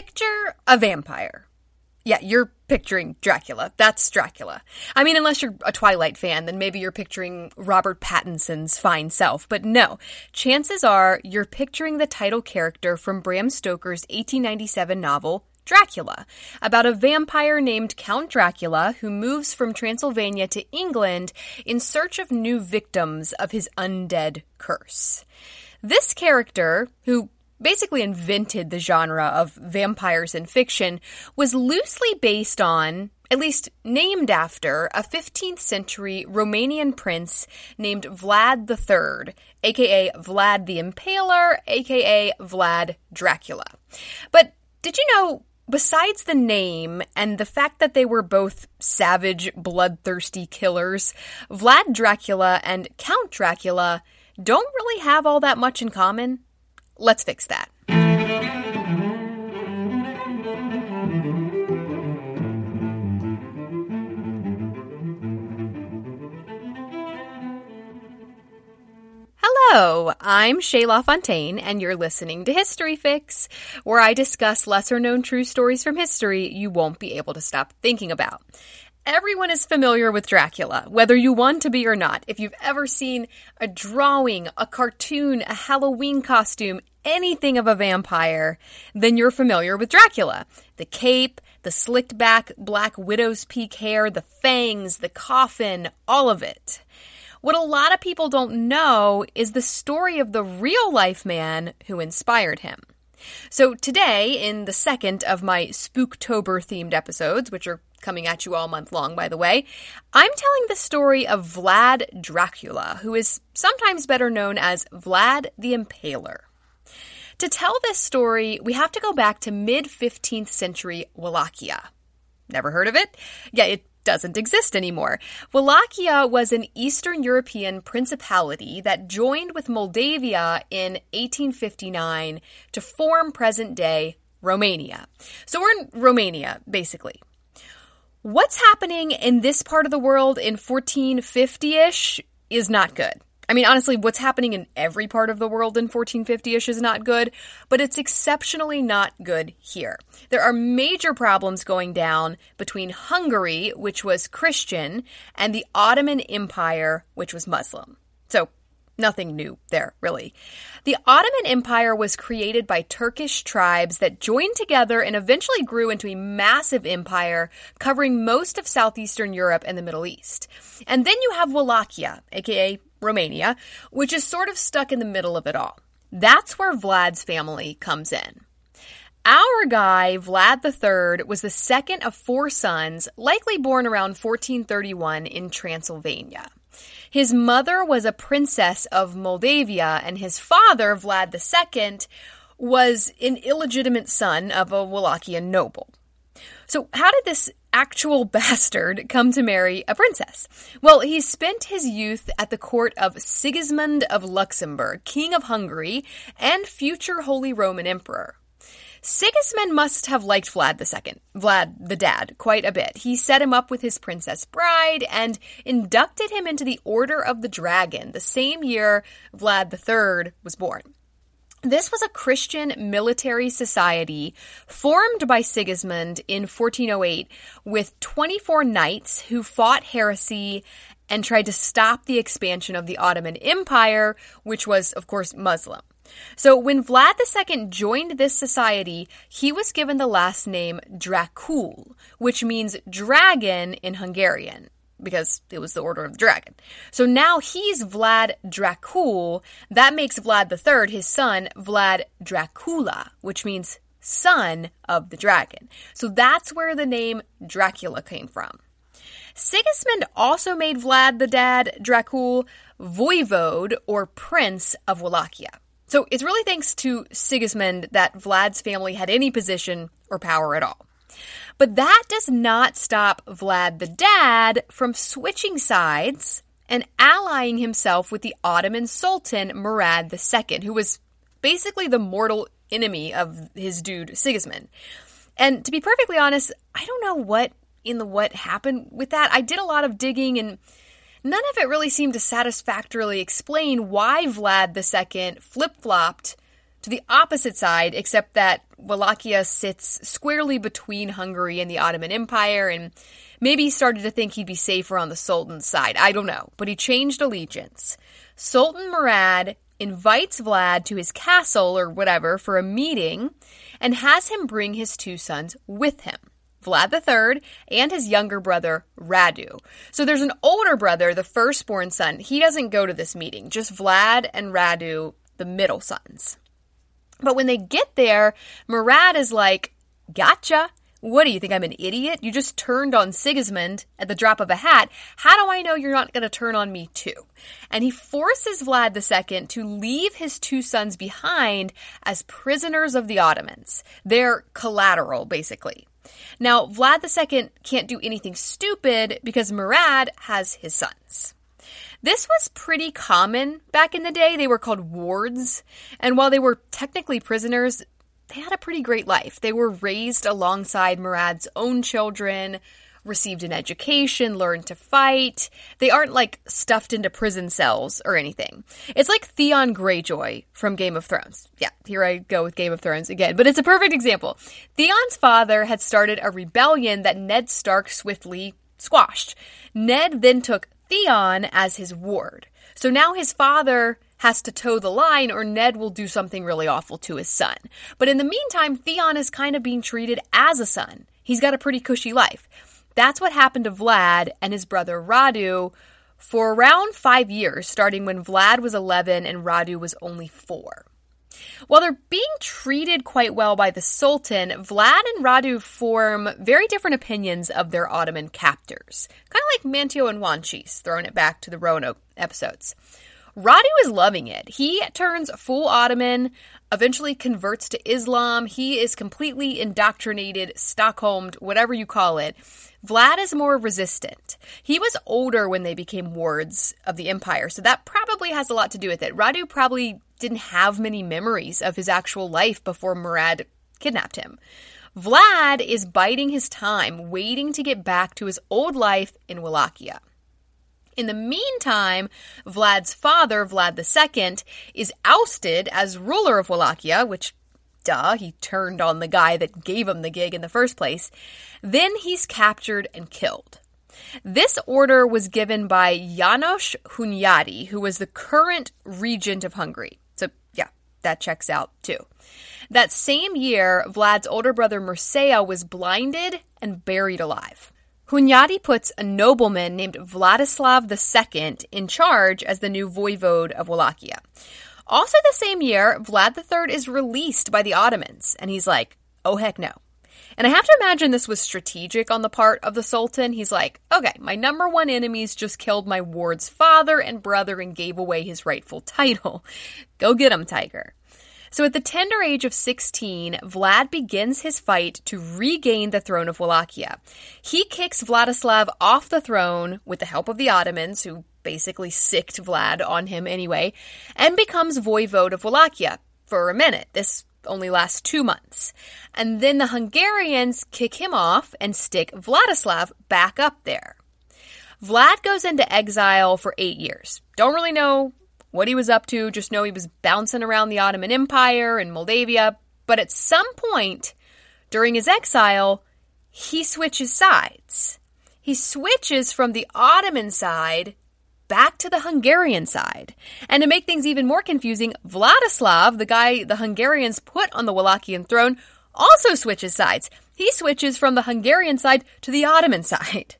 Picture a vampire. Yeah, you're picturing Dracula. That's Dracula. I mean, unless you're a Twilight fan, then maybe you're picturing Robert Pattinson's fine self. But no, chances are you're picturing the title character from Bram Stoker's 1897 novel, Dracula, about a vampire named Count Dracula who moves from Transylvania to England in search of new victims of his undead curse. This character, who basically invented the genre of vampires in fiction, was loosely based on, at least named after, a 15th century Romanian prince named Vlad III, aka Vlad the Impaler, aka Vlad Dracula. But did you know besides the name and the fact that they were both savage, bloodthirsty killers, Vlad Dracula and Count Dracula don't really have all that much in common? Let's fix that. Hello, I'm Shea LaFountaine, and you're listening to History Fix, where I discuss lesser known true stories from history you won't be able to stop thinking about. Everyone is familiar with Dracula, whether you want to be or not. If you've ever seen a drawing, a cartoon, a Halloween costume, anything of a vampire, then you're familiar with Dracula. The cape, the slicked back black widow's peak hair, the fangs, the coffin, all of it. What a lot of people don't know is the story of the real life man who inspired him. So today, in the second of my Spooktober themed episodes, which are coming at you all month long, by the way, I'm telling the story of Vlad Dracula, who is sometimes better known as Vlad the Impaler. To tell this story, we have to go back to mid 15th century Wallachia. Never heard of it? Yeah, it doesn't exist anymore. Wallachia was an Eastern European principality that joined with Moldavia in 1859 to form present day Romania. So we're in Romania, basically. What's happening in this part of the world in 1450 ish is not good. I mean, honestly, what's happening in every part of the world in 1450 ish is not good, but it's exceptionally not good here. There are major problems going down between Hungary, which was Christian, and the Ottoman Empire, which was Muslim. So, Nothing new there, really. The Ottoman Empire was created by Turkish tribes that joined together and eventually grew into a massive empire covering most of southeastern Europe and the Middle East. And then you have Wallachia, aka Romania, which is sort of stuck in the middle of it all. That's where Vlad's family comes in. Our guy, Vlad III, was the second of four sons, likely born around 1431 in Transylvania. His mother was a princess of Moldavia, and his father, Vlad II, was an illegitimate son of a Wallachian noble. So, how did this actual bastard come to marry a princess? Well, he spent his youth at the court of Sigismund of Luxembourg, King of Hungary, and future Holy Roman Emperor. Sigismund must have liked Vlad II, Vlad the dad, quite a bit. He set him up with his princess bride and inducted him into the Order of the Dragon the same year Vlad III was born. This was a Christian military society formed by Sigismund in 1408 with 24 knights who fought heresy and tried to stop the expansion of the Ottoman Empire, which was, of course, Muslim. So when Vlad II joined this society, he was given the last name Dracul, which means dragon in Hungarian because it was the Order of the Dragon. So now he's Vlad Dracul. That makes Vlad III, his son, Vlad Dracula, which means son of the dragon. So that's where the name Dracula came from. Sigismund also made Vlad the dad, Dracul, voivode or prince of Wallachia. So it's really thanks to Sigismund that Vlad's family had any position or power at all. But that does not stop Vlad the dad from switching sides and allying himself with the Ottoman Sultan Murad II, who was basically the mortal enemy of his dude Sigismund. And to be perfectly honest, I don't know what in the what happened with that. I did a lot of digging and none of it really seemed to satisfactorily explain why Vlad II flip flopped to the opposite side, except that Wallachia sits squarely between Hungary and the Ottoman Empire, and maybe he started to think he'd be safer on the Sultan's side. I don't know. But he changed allegiance. Sultan Murad invites Vlad to his castle or whatever for a meeting and has him bring his two sons with him. Vlad III and his younger brother Radu. So there's an older brother, the firstborn son. He doesn't go to this meeting, just Vlad and Radu, the middle sons. But when they get there, Murad is like, Gotcha. What do you think? I'm an idiot? You just turned on Sigismund at the drop of a hat. How do I know you're not going to turn on me too? And he forces Vlad II to leave his two sons behind as prisoners of the Ottomans. They're collateral, basically. Now, Vlad II can't do anything stupid because Murad has his sons. This was pretty common back in the day. They were called wards. And while they were technically prisoners, they had a pretty great life. They were raised alongside Murad's own children, received an education, learned to fight. They aren't like stuffed into prison cells or anything. It's like Theon Greyjoy from Game of Thrones. Yeah, here I go with Game of Thrones again, but it's a perfect example. Theon's father had started a rebellion that Ned Stark swiftly squashed. Ned then took Theon as his ward. So now his father has to toe the line or Ned will do something really awful to his son. But in the meantime, Theon is kind of being treated as a son. He's got a pretty cushy life. That's what happened to Vlad and his brother Radu for around five years, starting when Vlad was 11 and Radu was only four. While they're being treated quite well by the Sultan, Vlad and Radu form very different opinions of their Ottoman captors. Kind of like Manteo and Wanchese, throwing it back to the Roanoke episodes. Radu is loving it. He turns full Ottoman, eventually converts to Islam. He is completely indoctrinated, Stockholmed, whatever you call it. Vlad is more resistant. He was older when they became wards of the empire, so that probably has a lot to do with it. Radu probably didn't have many memories of his actual life before Murad kidnapped him. Vlad is biding his time, waiting to get back to his old life in Wallachia. In the meantime, Vlad's father, Vlad II, is ousted as ruler of Wallachia, which, duh, he turned on the guy that gave him the gig in the first place. Then he's captured and killed. This order was given by János Hunyadi, who was the current regent of Hungary. That checks out too. That same year, Vlad's older brother Mircea was blinded and buried alive. Hunyadi puts a nobleman named Vladislav II in charge as the new voivode of Wallachia. Also, the same year, Vlad III is released by the Ottomans, and he's like, oh heck no. And I have to imagine this was strategic on the part of the Sultan. He's like, okay, my number one enemies just killed my ward's father and brother and gave away his rightful title. Go get him, Tiger. So at the tender age of 16, Vlad begins his fight to regain the throne of Wallachia. He kicks Vladislav off the throne with the help of the Ottomans, who basically sicked Vlad on him anyway, and becomes voivode of Wallachia for a minute. This only lasts two months. And then the Hungarians kick him off and stick Vladislav back up there. Vlad goes into exile for eight years. Don't really know what he was up to, just know he was bouncing around the Ottoman Empire and Moldavia. But at some point during his exile, he switches sides. He switches from the Ottoman side back to the Hungarian side. And to make things even more confusing, Vladislav, the guy the Hungarians put on the Wallachian throne, also switches sides. He switches from the Hungarian side to the Ottoman side.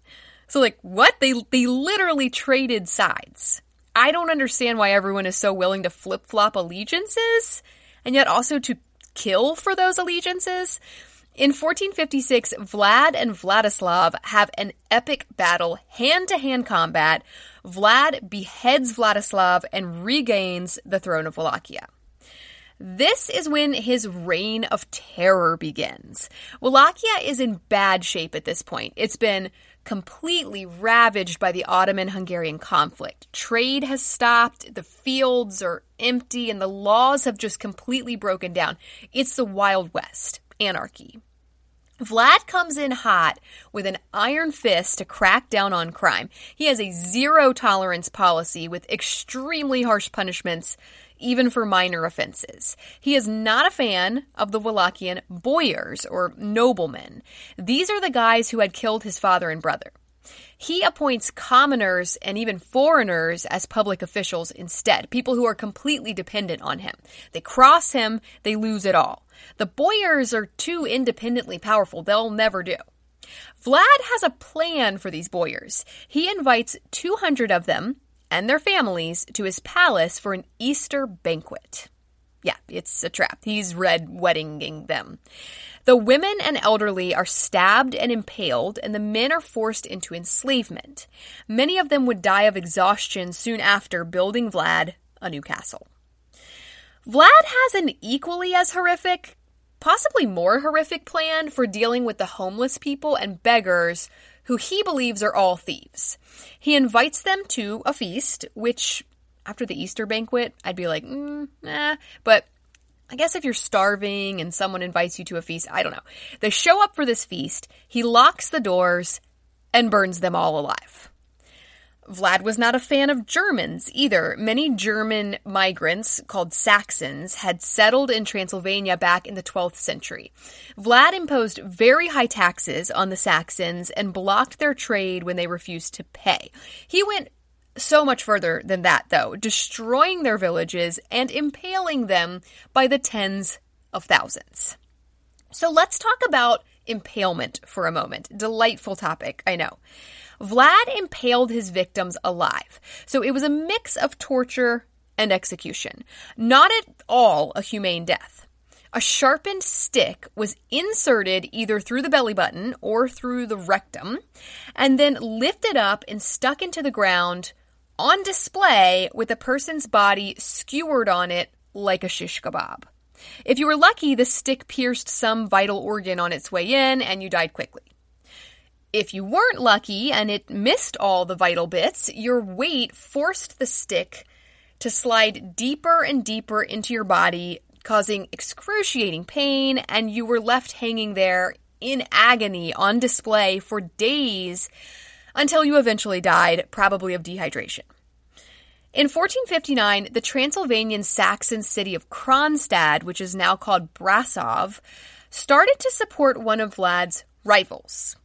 So like what? They they literally traded sides. I don't understand why everyone is so willing to flip flop allegiances and yet also to kill for those allegiances. In 1456, Vlad and Vladislav have an epic battle, hand to hand combat. Vlad beheads Vladislav and regains the throne of Wallachia. This is when his reign of terror begins. Wallachia is in bad shape at this point. It's been completely ravaged by the Ottoman Hungarian conflict. Trade has stopped, the fields are empty, and the laws have just completely broken down. It's the Wild West, anarchy. Vlad comes in hot with an iron fist to crack down on crime. He has a zero tolerance policy with extremely harsh punishments, even for minor offenses. He is not a fan of the Wallachian boyars or noblemen. These are the guys who had killed his father and brother. He appoints commoners and even foreigners as public officials instead, people who are completely dependent on him. They cross him, they lose it all. The Boyars are too independently powerful, they'll never do. Vlad has a plan for these Boyars. He invites 200 of them and their families to his palace for an Easter banquet. Yeah, it's a trap. He's red weddinging them. The women and elderly are stabbed and impaled, and the men are forced into enslavement. Many of them would die of exhaustion soon after building Vlad a new castle. Vlad has an equally as horrific, possibly more horrific plan for dealing with the homeless people and beggars who he believes are all thieves. He invites them to a feast, which after the Easter banquet, I'd be like, mm, nah. But I guess if you're starving and someone invites you to a feast, I don't know. They show up for this feast. He locks the doors and burns them all alive. Vlad was not a fan of Germans either. Many German migrants, called Saxons, had settled in Transylvania back in the 12th century. Vlad imposed very high taxes on the Saxons and blocked their trade when they refused to pay. He went so much further than that, though, destroying their villages and impaling them by the tens of thousands. So let's talk about impalement for a moment. Delightful topic, I know. Vlad impaled his victims alive. So it was a mix of torture and execution. Not at all a humane death. A sharpened stick was inserted either through the belly button or through the rectum, and then lifted up and stuck into the ground on display with a person's body skewered on it like a shish kebab. If you were lucky, the stick pierced some vital organ on its way in and you died quickly. If you weren't lucky and it missed all the vital bits, your weight forced the stick to slide deeper and deeper into your body, causing excruciating pain, and you were left hanging there in agony on display for days until you eventually died, probably of dehydration. In 1459, the Transylvanian Saxon city of Kronstadt, which is now called Brasov, started to support one of Vlad's rivals.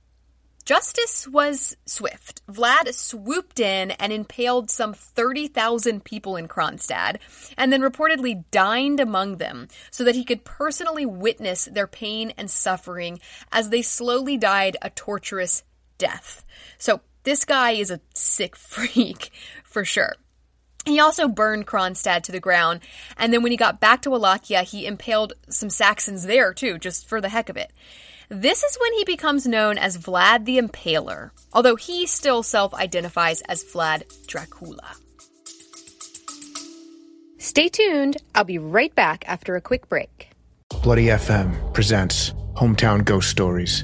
Justice was swift. Vlad swooped in and impaled some 30,000 people in Kronstadt, and then reportedly dined among them so that he could personally witness their pain and suffering as they slowly died a torturous death. So, this guy is a sick freak, for sure. He also burned Kronstadt to the ground, and then when he got back to Wallachia, he impaled some Saxons there too, just for the heck of it. This is when he becomes known as Vlad the Impaler, although he still self identifies as Vlad Dracula. Stay tuned. I'll be right back after a quick break. Bloody FM presents Hometown Ghost Stories,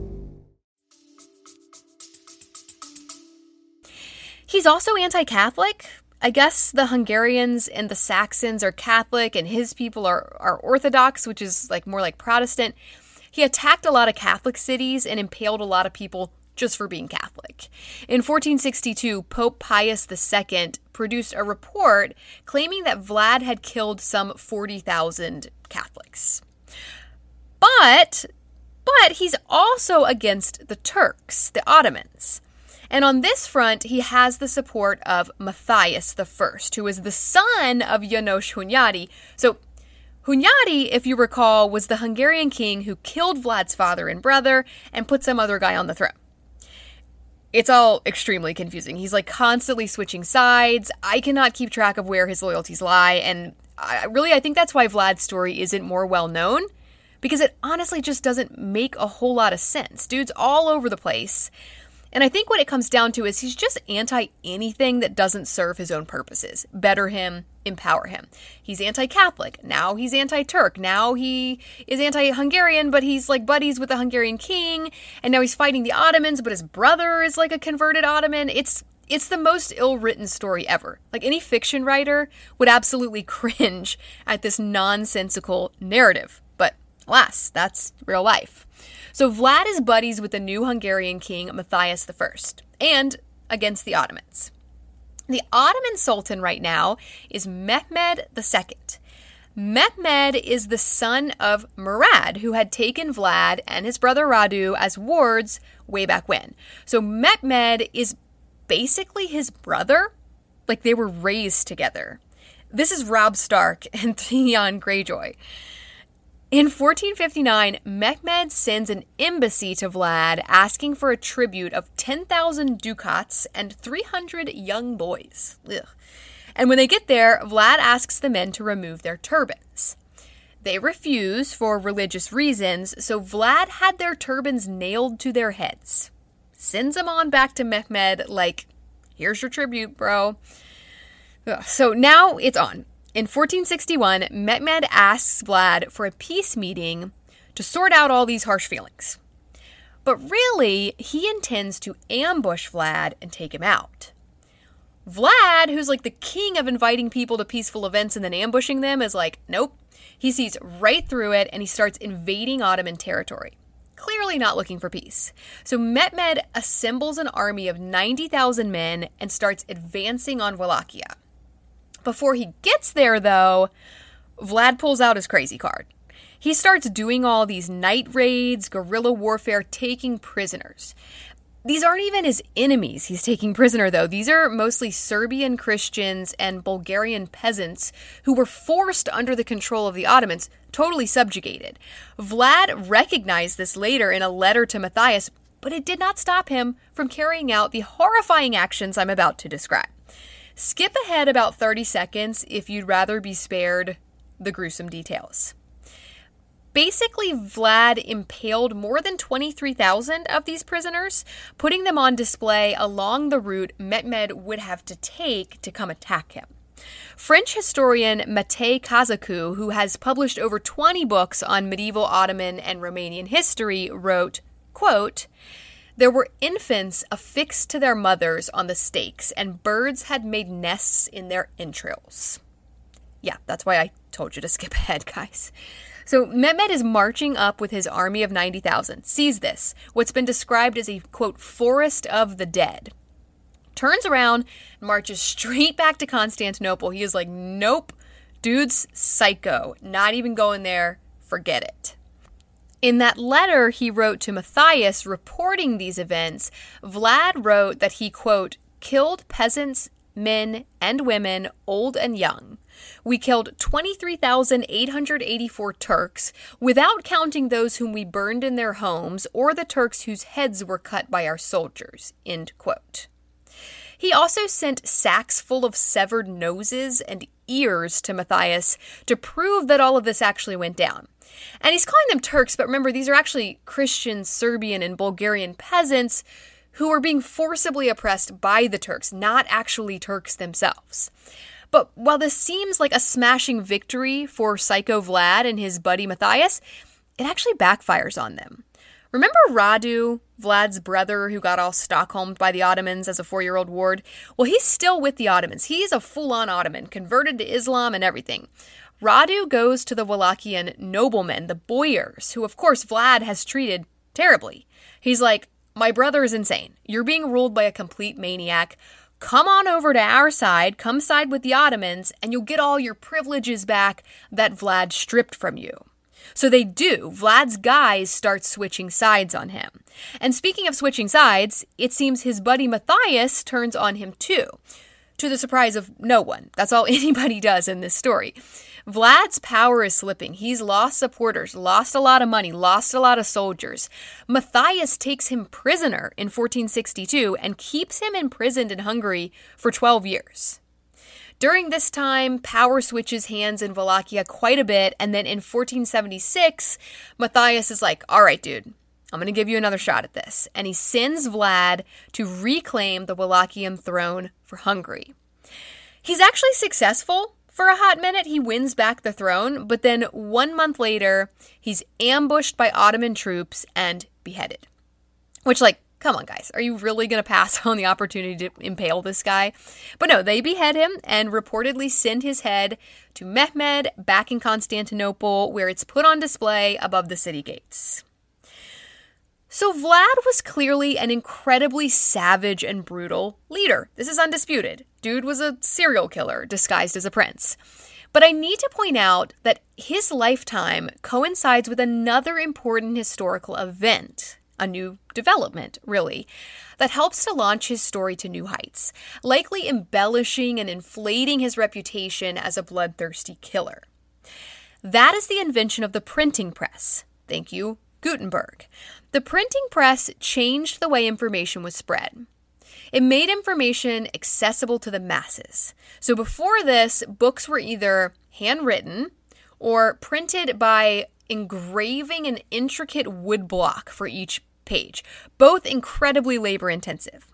He's also anti Catholic, I guess the Hungarians and the Saxons are Catholic and his people are, are Orthodox, which is like more like Protestant. He attacked a lot of Catholic cities and impaled a lot of people just for being Catholic. In 1462, Pope Pius II produced a report claiming that Vlad had killed some 40,000 Catholics. But but he's also against the Turks, the Ottomans. And on this front, he has the support of Matthias I, who is the son of Janos Hunyadi. So Hunyadi, if you recall, was the Hungarian king who killed Vlad's father and brother and put some other guy on the throne. It's all extremely confusing. He's like constantly switching sides. I cannot keep track of where his loyalties lie, and I, really, I think that's why Vlad's story isn't more well known because it honestly just doesn't make a whole lot of sense. Dude's all over the place. And I think what it comes down to is he's just anti anything that doesn't serve his own purposes, better him, empower him. He's anti Catholic. Now he's anti Turk. Now he is anti Hungarian, but he's like buddies with the Hungarian king. And now he's fighting the Ottomans, but his brother is like a converted Ottoman. It's it's the most ill written story ever. Like any fiction writer would absolutely cringe at this nonsensical narrative. But alas, that's real life. So Vlad is buddies with the new Hungarian king Matthias I and against the Ottomans. The Ottoman Sultan right now is Mehmed II. Mehmed is the son of Murad, who had taken Vlad and his brother Radu as wards way back when. So Mehmed is basically his brother. Like they were raised together. This is Robb Stark and Theon Greyjoy. In 1459, Mehmed sends an embassy to Vlad asking for a tribute of 10,000 ducats and 300 young boys. Ugh. And when they get there, Vlad asks the men to remove their turbans. They refuse for religious reasons, so Vlad had their turbans nailed to their heads. Sends them on back to Mehmed, like, here's your tribute, bro. Ugh. So now it's on. In 1461, Mehmed asks Vlad for a peace meeting to sort out all these harsh feelings. But really, he intends to ambush Vlad and take him out. Vlad, who's like the king of inviting people to peaceful events and then ambushing them, is like, nope. He sees right through it and he starts invading Ottoman territory. Clearly not looking for peace. So Mehmed assembles an army of 90,000 men and starts advancing on Wallachia. Before he gets there, though, Vlad pulls out his crazy card. He starts doing all these night raids, guerrilla warfare, taking prisoners. These aren't even his enemies he's taking prisoner, though. These are mostly Serbian Christians and Bulgarian peasants who were forced under the control of the Ottomans, totally subjugated. Vlad recognized this later in a letter to Matthias, but it did not stop him from carrying out the horrifying actions I'm about to describe. Skip ahead about 30 seconds if you'd rather be spared the gruesome details. Basically, Vlad impaled more than 23,000 of these prisoners, putting them on display along the route Mehmed would have to take to come attack him. French historian Matei Cazacu, who has published over 20 books on medieval Ottoman and Romanian history, wrote, quote, there were infants affixed to their mothers on the stakes, and birds had made nests in their entrails. Yeah, that's why I told you to skip ahead, guys. So Mehmed is marching up with his army of 90,000, sees this, what's been described as a quote, forest of the dead. Turns around, marches straight back to Constantinople. He is like, nope, dude's psycho. Not even going there. Forget it. In that letter he wrote to Matthias reporting these events, Vlad wrote that he, quote, killed peasants, men, and women, old and young. We killed 23,884 Turks, without counting those whom we burned in their homes or the Turks whose heads were cut by our soldiers. End quote. He also sent sacks full of severed noses and ears to Matthias to prove that all of this actually went down. And he's calling them Turks, but remember, these are actually Christian, Serbian, and Bulgarian peasants who were being forcibly oppressed by the Turks, not actually Turks themselves. But while this seems like a smashing victory for Psycho Vlad and his buddy Matthias, it actually backfires on them. Remember Radu, Vlad's brother who got all Stockholmed by the Ottomans as a four year old ward? Well, he's still with the Ottomans. He's a full on Ottoman, converted to Islam and everything. Radu goes to the Wallachian noblemen, the boyars, who of course Vlad has treated terribly. He's like, My brother is insane. You're being ruled by a complete maniac. Come on over to our side, come side with the Ottomans, and you'll get all your privileges back that Vlad stripped from you. So they do. Vlad's guys start switching sides on him. And speaking of switching sides, it seems his buddy Matthias turns on him too. To the surprise of no one. That's all anybody does in this story. Vlad's power is slipping. He's lost supporters, lost a lot of money, lost a lot of soldiers. Matthias takes him prisoner in 1462 and keeps him imprisoned in Hungary for 12 years. During this time, power switches hands in Wallachia quite a bit, and then in 1476, Matthias is like, All right, dude, I'm going to give you another shot at this. And he sends Vlad to reclaim the Wallachian throne for Hungary. He's actually successful for a hot minute. He wins back the throne, but then one month later, he's ambushed by Ottoman troops and beheaded. Which, like, come on, guys, are you really going to pass on the opportunity to impale this guy? But no, they behead him and reportedly send his head to Mehmed back in Constantinople, where it's put on display above the city gates. So, Vlad was clearly an incredibly savage and brutal leader. This is undisputed. Dude was a serial killer disguised as a prince. But I need to point out that his lifetime coincides with another important historical event, a new development, really, that helps to launch his story to new heights, likely embellishing and inflating his reputation as a bloodthirsty killer. That is the invention of the printing press. Thank you, Gutenberg. The printing press changed the way information was spread. It made information accessible to the masses. So before this, books were either handwritten or printed by engraving an intricate woodblock for each page, both incredibly labor intensive.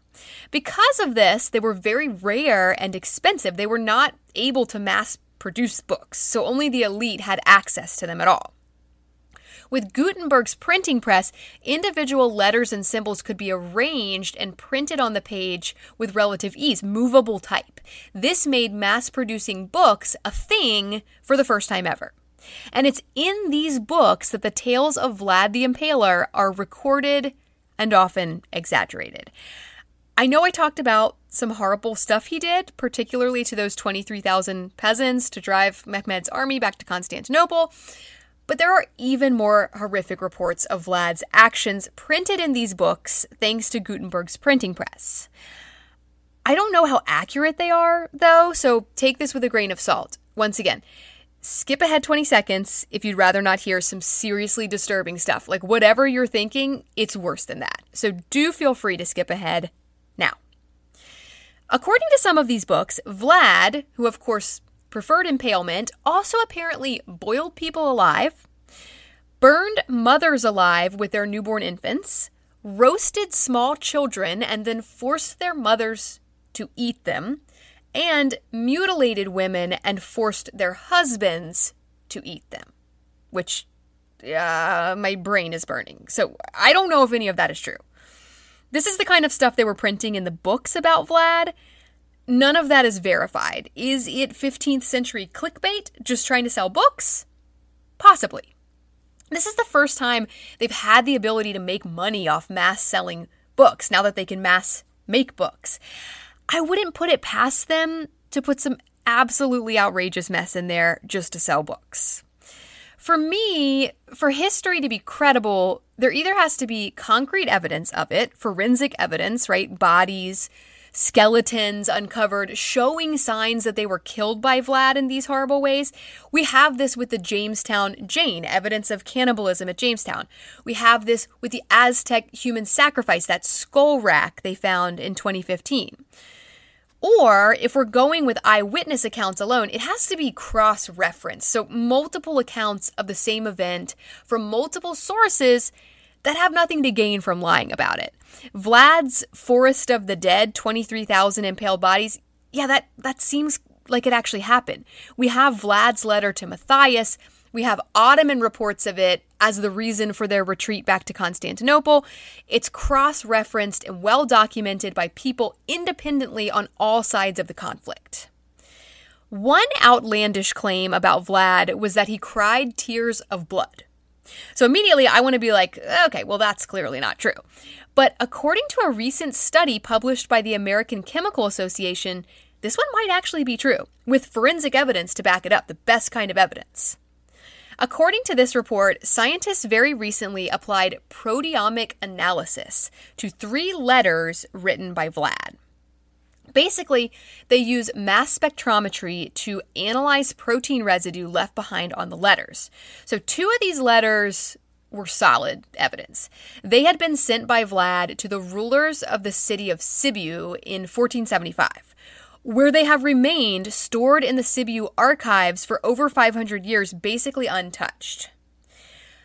Because of this, they were very rare and expensive. They were not able to mass produce books, so only the elite had access to them at all. With Gutenberg's printing press, individual letters and symbols could be arranged and printed on the page with relative ease, movable type. This made mass producing books a thing for the first time ever. And it's in these books that the tales of Vlad the Impaler are recorded and often exaggerated. I know I talked about some horrible stuff he did, particularly to those 23,000 peasants to drive Mehmed's army back to Constantinople. But there are even more horrific reports of Vlad's actions printed in these books thanks to Gutenberg's printing press. I don't know how accurate they are, though, so take this with a grain of salt. Once again, skip ahead 20 seconds if you'd rather not hear some seriously disturbing stuff. Like whatever you're thinking, it's worse than that. So do feel free to skip ahead now. According to some of these books, Vlad, who of course preferred impalement, also apparently boiled people alive, burned mothers alive with their newborn infants, roasted small children and then forced their mothers to eat them, and mutilated women and forced their husbands to eat them. Which, uh, my brain is burning. So I don't know if any of that is true. This is the kind of stuff they were printing in the books about Vlad, None of that is verified. Is it 15th century clickbait, just trying to sell books? Possibly. This is the first time they've had the ability to make money off mass selling books now that they can mass make books. I wouldn't put it past them to put some absolutely outrageous mess in there just to sell books. For me, for history to be credible, there either has to be concrete evidence of it, forensic evidence, right? Bodies, skeletons uncovered showing signs that they were killed by Vlad in these horrible ways. We have this with the Jamestown Jane, evidence of cannibalism at Jamestown. We have this with the Aztec human sacrifice, that skull rack they found in 2015. Or if we're going with eyewitness accounts alone, it has to be cross referenced. So, multiple accounts of the same event from multiple sources that have nothing to gain from lying about it. Vlad's Forest of the Dead, 23,000 impaled bodies, yeah, that, that seems like it actually happened. We have Vlad's letter to Matthias. We have Ottoman reports of it as the reason for their retreat back to Constantinople. It's cross referenced and well documented by people independently on all sides of the conflict. One outlandish claim about Vlad was that he cried tears of blood. So immediately I want to be like, okay, well, that's clearly not true. But according to a recent study published by the American Chemical Association, this one might actually be true, with forensic evidence to back it up, the best kind of evidence. According to this report, scientists very recently applied proteomic analysis to three letters written by Vlad. Basically, they use mass spectrometry to analyze protein residue left behind on the letters. So, two of these letters were solid evidence. They had been sent by Vlad to the rulers of the city of Sibiu in 1475, where they have remained stored in the Sibiu archives for over 500 years, basically untouched.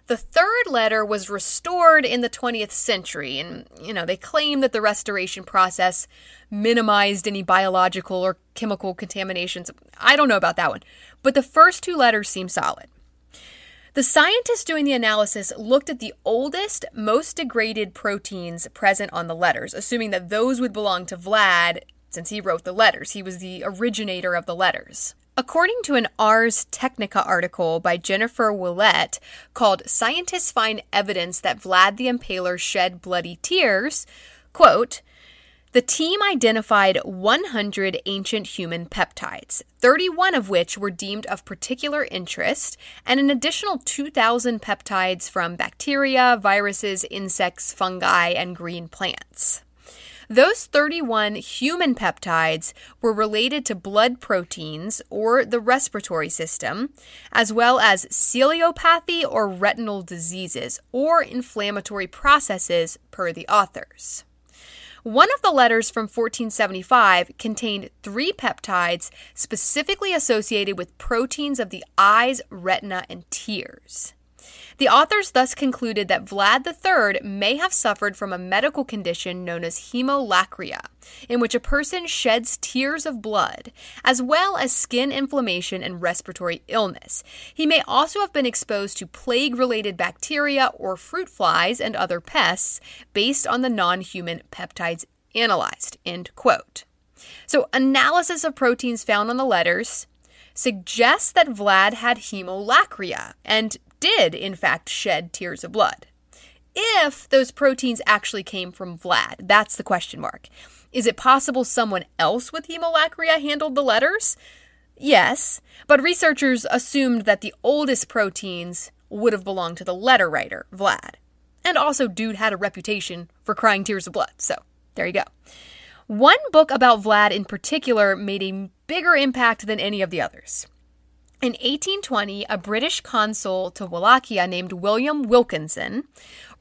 The third letter was restored in the 20th century, and, you know, they claim that the restoration process minimized any biological or chemical contaminations. I don't know about that one, but the first two letters seem solid. The scientists doing the analysis looked at the oldest, most degraded proteins present on the letters, assuming that those would belong to Vlad since he wrote the letters. He was the originator of the letters. According to an Ars Technica article by Jennifer Ouellette called Scientists Find Evidence That Vlad the Impaler Shed Bloody Tears, quote, the team identified 100 ancient human peptides, 31 of which were deemed of particular interest, and an additional 2,000 peptides from bacteria, viruses, insects, fungi, and green plants. Those 31 human peptides were related to blood proteins or the respiratory system, as well as ciliopathy or retinal diseases or inflammatory processes, per the authors. One of the letters from 1475 contained three peptides specifically associated with proteins of the eyes, retina, and tears. The authors thus concluded that Vlad III may have suffered from a medical condition known as hemolacria, in which a person sheds tears of blood, as well as skin inflammation and respiratory illness. He may also have been exposed to plague related bacteria or fruit flies and other pests based on the non human peptides analyzed. End quote. So, analysis of proteins found on the letters suggests that Vlad had hemolacria and did, in fact, shed tears of blood. If those proteins actually came from Vlad, that's the question mark. Is it possible someone else with hemolacria handled the letters? Yes, but researchers assumed that the oldest proteins would have belonged to the letter writer, Vlad. And also, dude had a reputation for crying tears of blood, so there you go. One book about Vlad in particular made a bigger impact than any of the others. In 1820, a British consul to Wallachia named William Wilkinson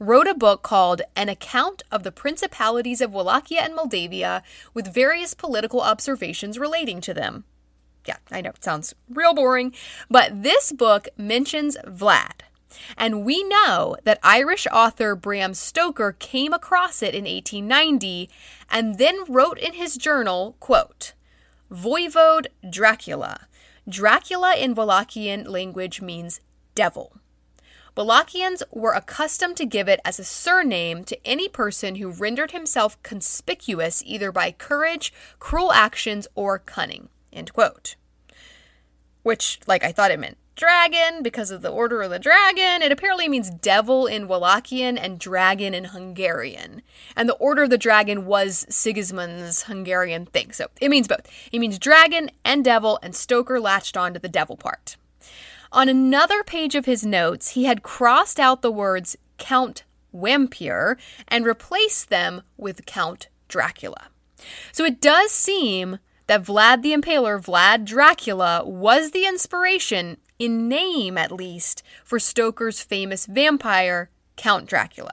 wrote a book called An Account of the Principalities of Wallachia and Moldavia with various political observations relating to them. Yeah, I know it sounds real boring, but this book mentions Vlad. And we know that Irish author Bram Stoker came across it in 1890 and then wrote in his journal, quote, Voivode Dracula Dracula in Wallachian language means devil. Wallachians were accustomed to give it as a surname to any person who rendered himself conspicuous either by courage, cruel actions, or cunning. Which, like, I thought it meant dragon because of the Order of the Dragon. It apparently means devil in Wallachian and dragon in Hungarian. And the Order of the Dragon was Sigismund's Hungarian thing. So it means both. It means dragon and devil, and Stoker latched on to the devil part. On another page of his notes, he had crossed out the words Count Wampyr and replaced them with Count Dracula. So it does seem that Vlad the Impaler, Vlad Dracula, was the inspiration in name at least, for Stoker's famous vampire, Count Dracula.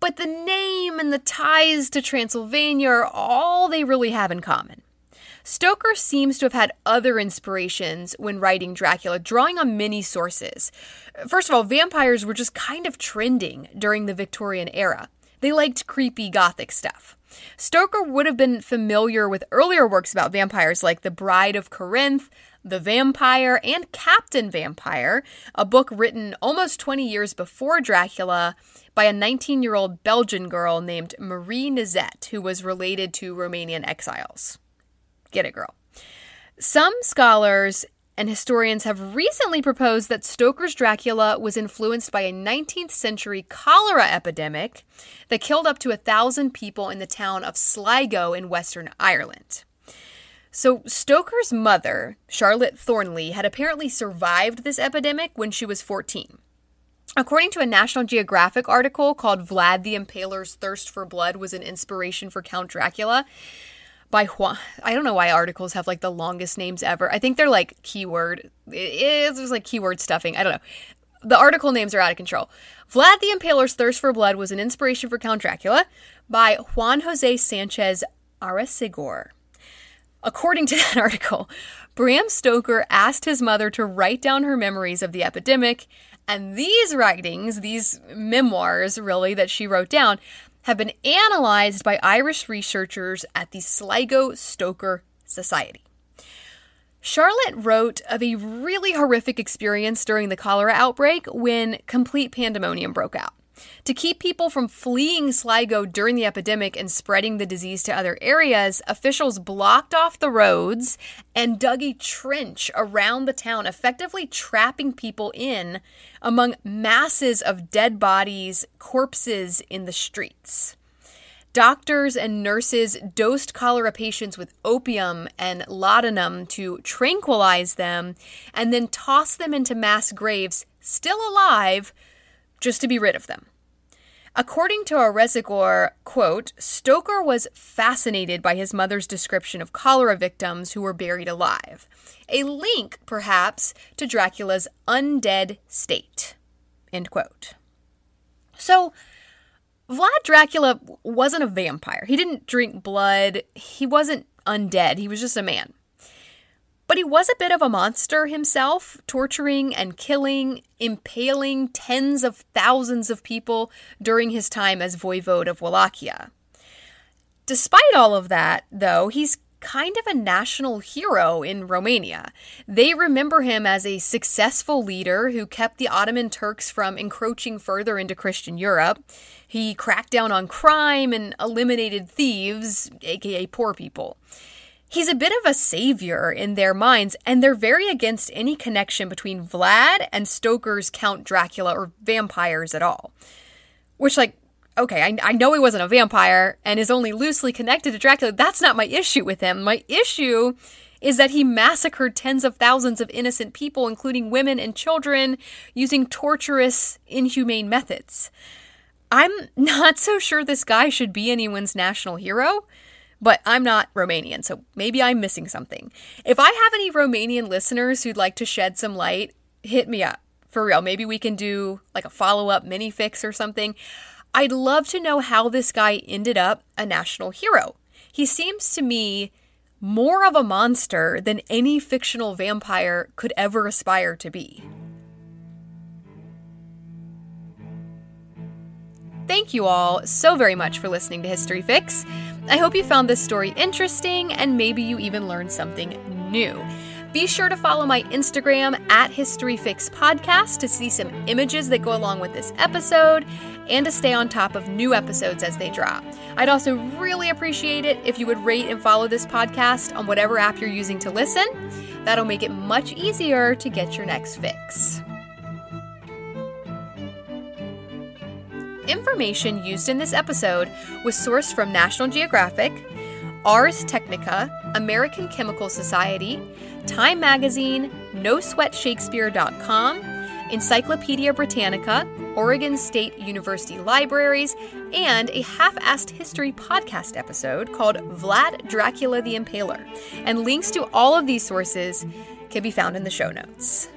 But the name and the ties to Transylvania are all they really have in common. Stoker seems to have had other inspirations when writing Dracula, drawing on many sources. First of all, vampires were just kind of trending during the Victorian era. They liked creepy gothic stuff. Stoker would have been familiar with earlier works about vampires like The Bride of Corinth, the Vampire, and Captain Vampire, a book written almost 20 years before Dracula by a 19 year old Belgian girl named Marie Nizet, who was related to Romanian exiles. Get it, girl. Some scholars and historians have recently proposed that Stoker's Dracula was influenced by a 19th century cholera epidemic that killed up to a thousand people in the town of Sligo in Western Ireland. So, Stoker's mother, Charlotte Thornley, had apparently survived this epidemic when she was 14. According to a National Geographic article called Vlad the Impaler's Thirst for Blood was an inspiration for Count Dracula by Juan. I don't know why articles have like the longest names ever. I think they're like keyword. It's just like keyword stuffing. I don't know. The article names are out of control. Vlad the Impaler's Thirst for Blood was an inspiration for Count Dracula by Juan Jose Sanchez Arreseigor. According to that article, Bram Stoker asked his mother to write down her memories of the epidemic, And these writings, these memoirs really that she wrote down, have been analyzed by Irish researchers at the Sligo Stoker Society. Charlotte wrote of a really horrific experience during the cholera outbreak when complete pandemonium broke out. To keep people from fleeing Sligo during the epidemic and spreading the disease to other areas, officials blocked off the roads and dug a trench around the town, effectively trapping people in among masses of dead bodies, corpses in the streets. Doctors and nurses dosed cholera patients with opium and laudanum to tranquilize them and then tossed them into mass graves, still alive, just to be rid of them. According to Arreseigor, quote, Stoker was fascinated by his mother's description of cholera victims who were buried alive. A link, perhaps, to Dracula's undead state. End quote. So, Vlad Dracula wasn't a vampire. He didn't drink blood. He wasn't undead. He was just a man. But he was a bit of a monster himself, torturing and killing, impaling tens of thousands of people during his time as voivode of Wallachia. Despite all of that, though, he's kind of a national hero in Romania. They remember him as a successful leader who kept the Ottoman Turks from encroaching further into Christian Europe. He cracked down on crime and eliminated thieves, aka poor people. He's a bit of a savior in their minds, and they're very against any connection between Vlad and Stoker's Count Dracula or vampires at all. Which, like, okay, I, I know he wasn't a vampire and is only loosely connected to Dracula. That's not my issue with him. My issue is that he massacred tens of thousands of innocent people, including women and children, using torturous, inhumane methods. I'm not so sure this guy should be anyone's national hero. But I'm not Romanian, so maybe I'm missing something. If I have any Romanian listeners who'd like to shed some light, hit me up. For real. Maybe we can do like a follow up mini fix or something. I'd love to know how this guy ended up a national hero. He seems to me more of a monster than any fictional vampire could ever aspire to be. Thank you all so very much for listening to History Fix. I hope you found this story interesting and maybe you even learned something new. Be sure to follow my Instagram at History Fix Podcast to see some images that go along with this episode and to stay on top of new episodes as they drop. I'd also really appreciate it if you would rate and follow this podcast on whatever app you're using to listen. That'll make it much easier to get your next fix. Information used in this episode was sourced from National Geographic, Ars Technica, American Chemical Society, Time Magazine, NoSweatShakespeare.com, Encyclopedia Britannica, Oregon State University Libraries, and a half assed history podcast episode called Vlad Dracula the Impaler. And links to all of these sources can be found in the show notes.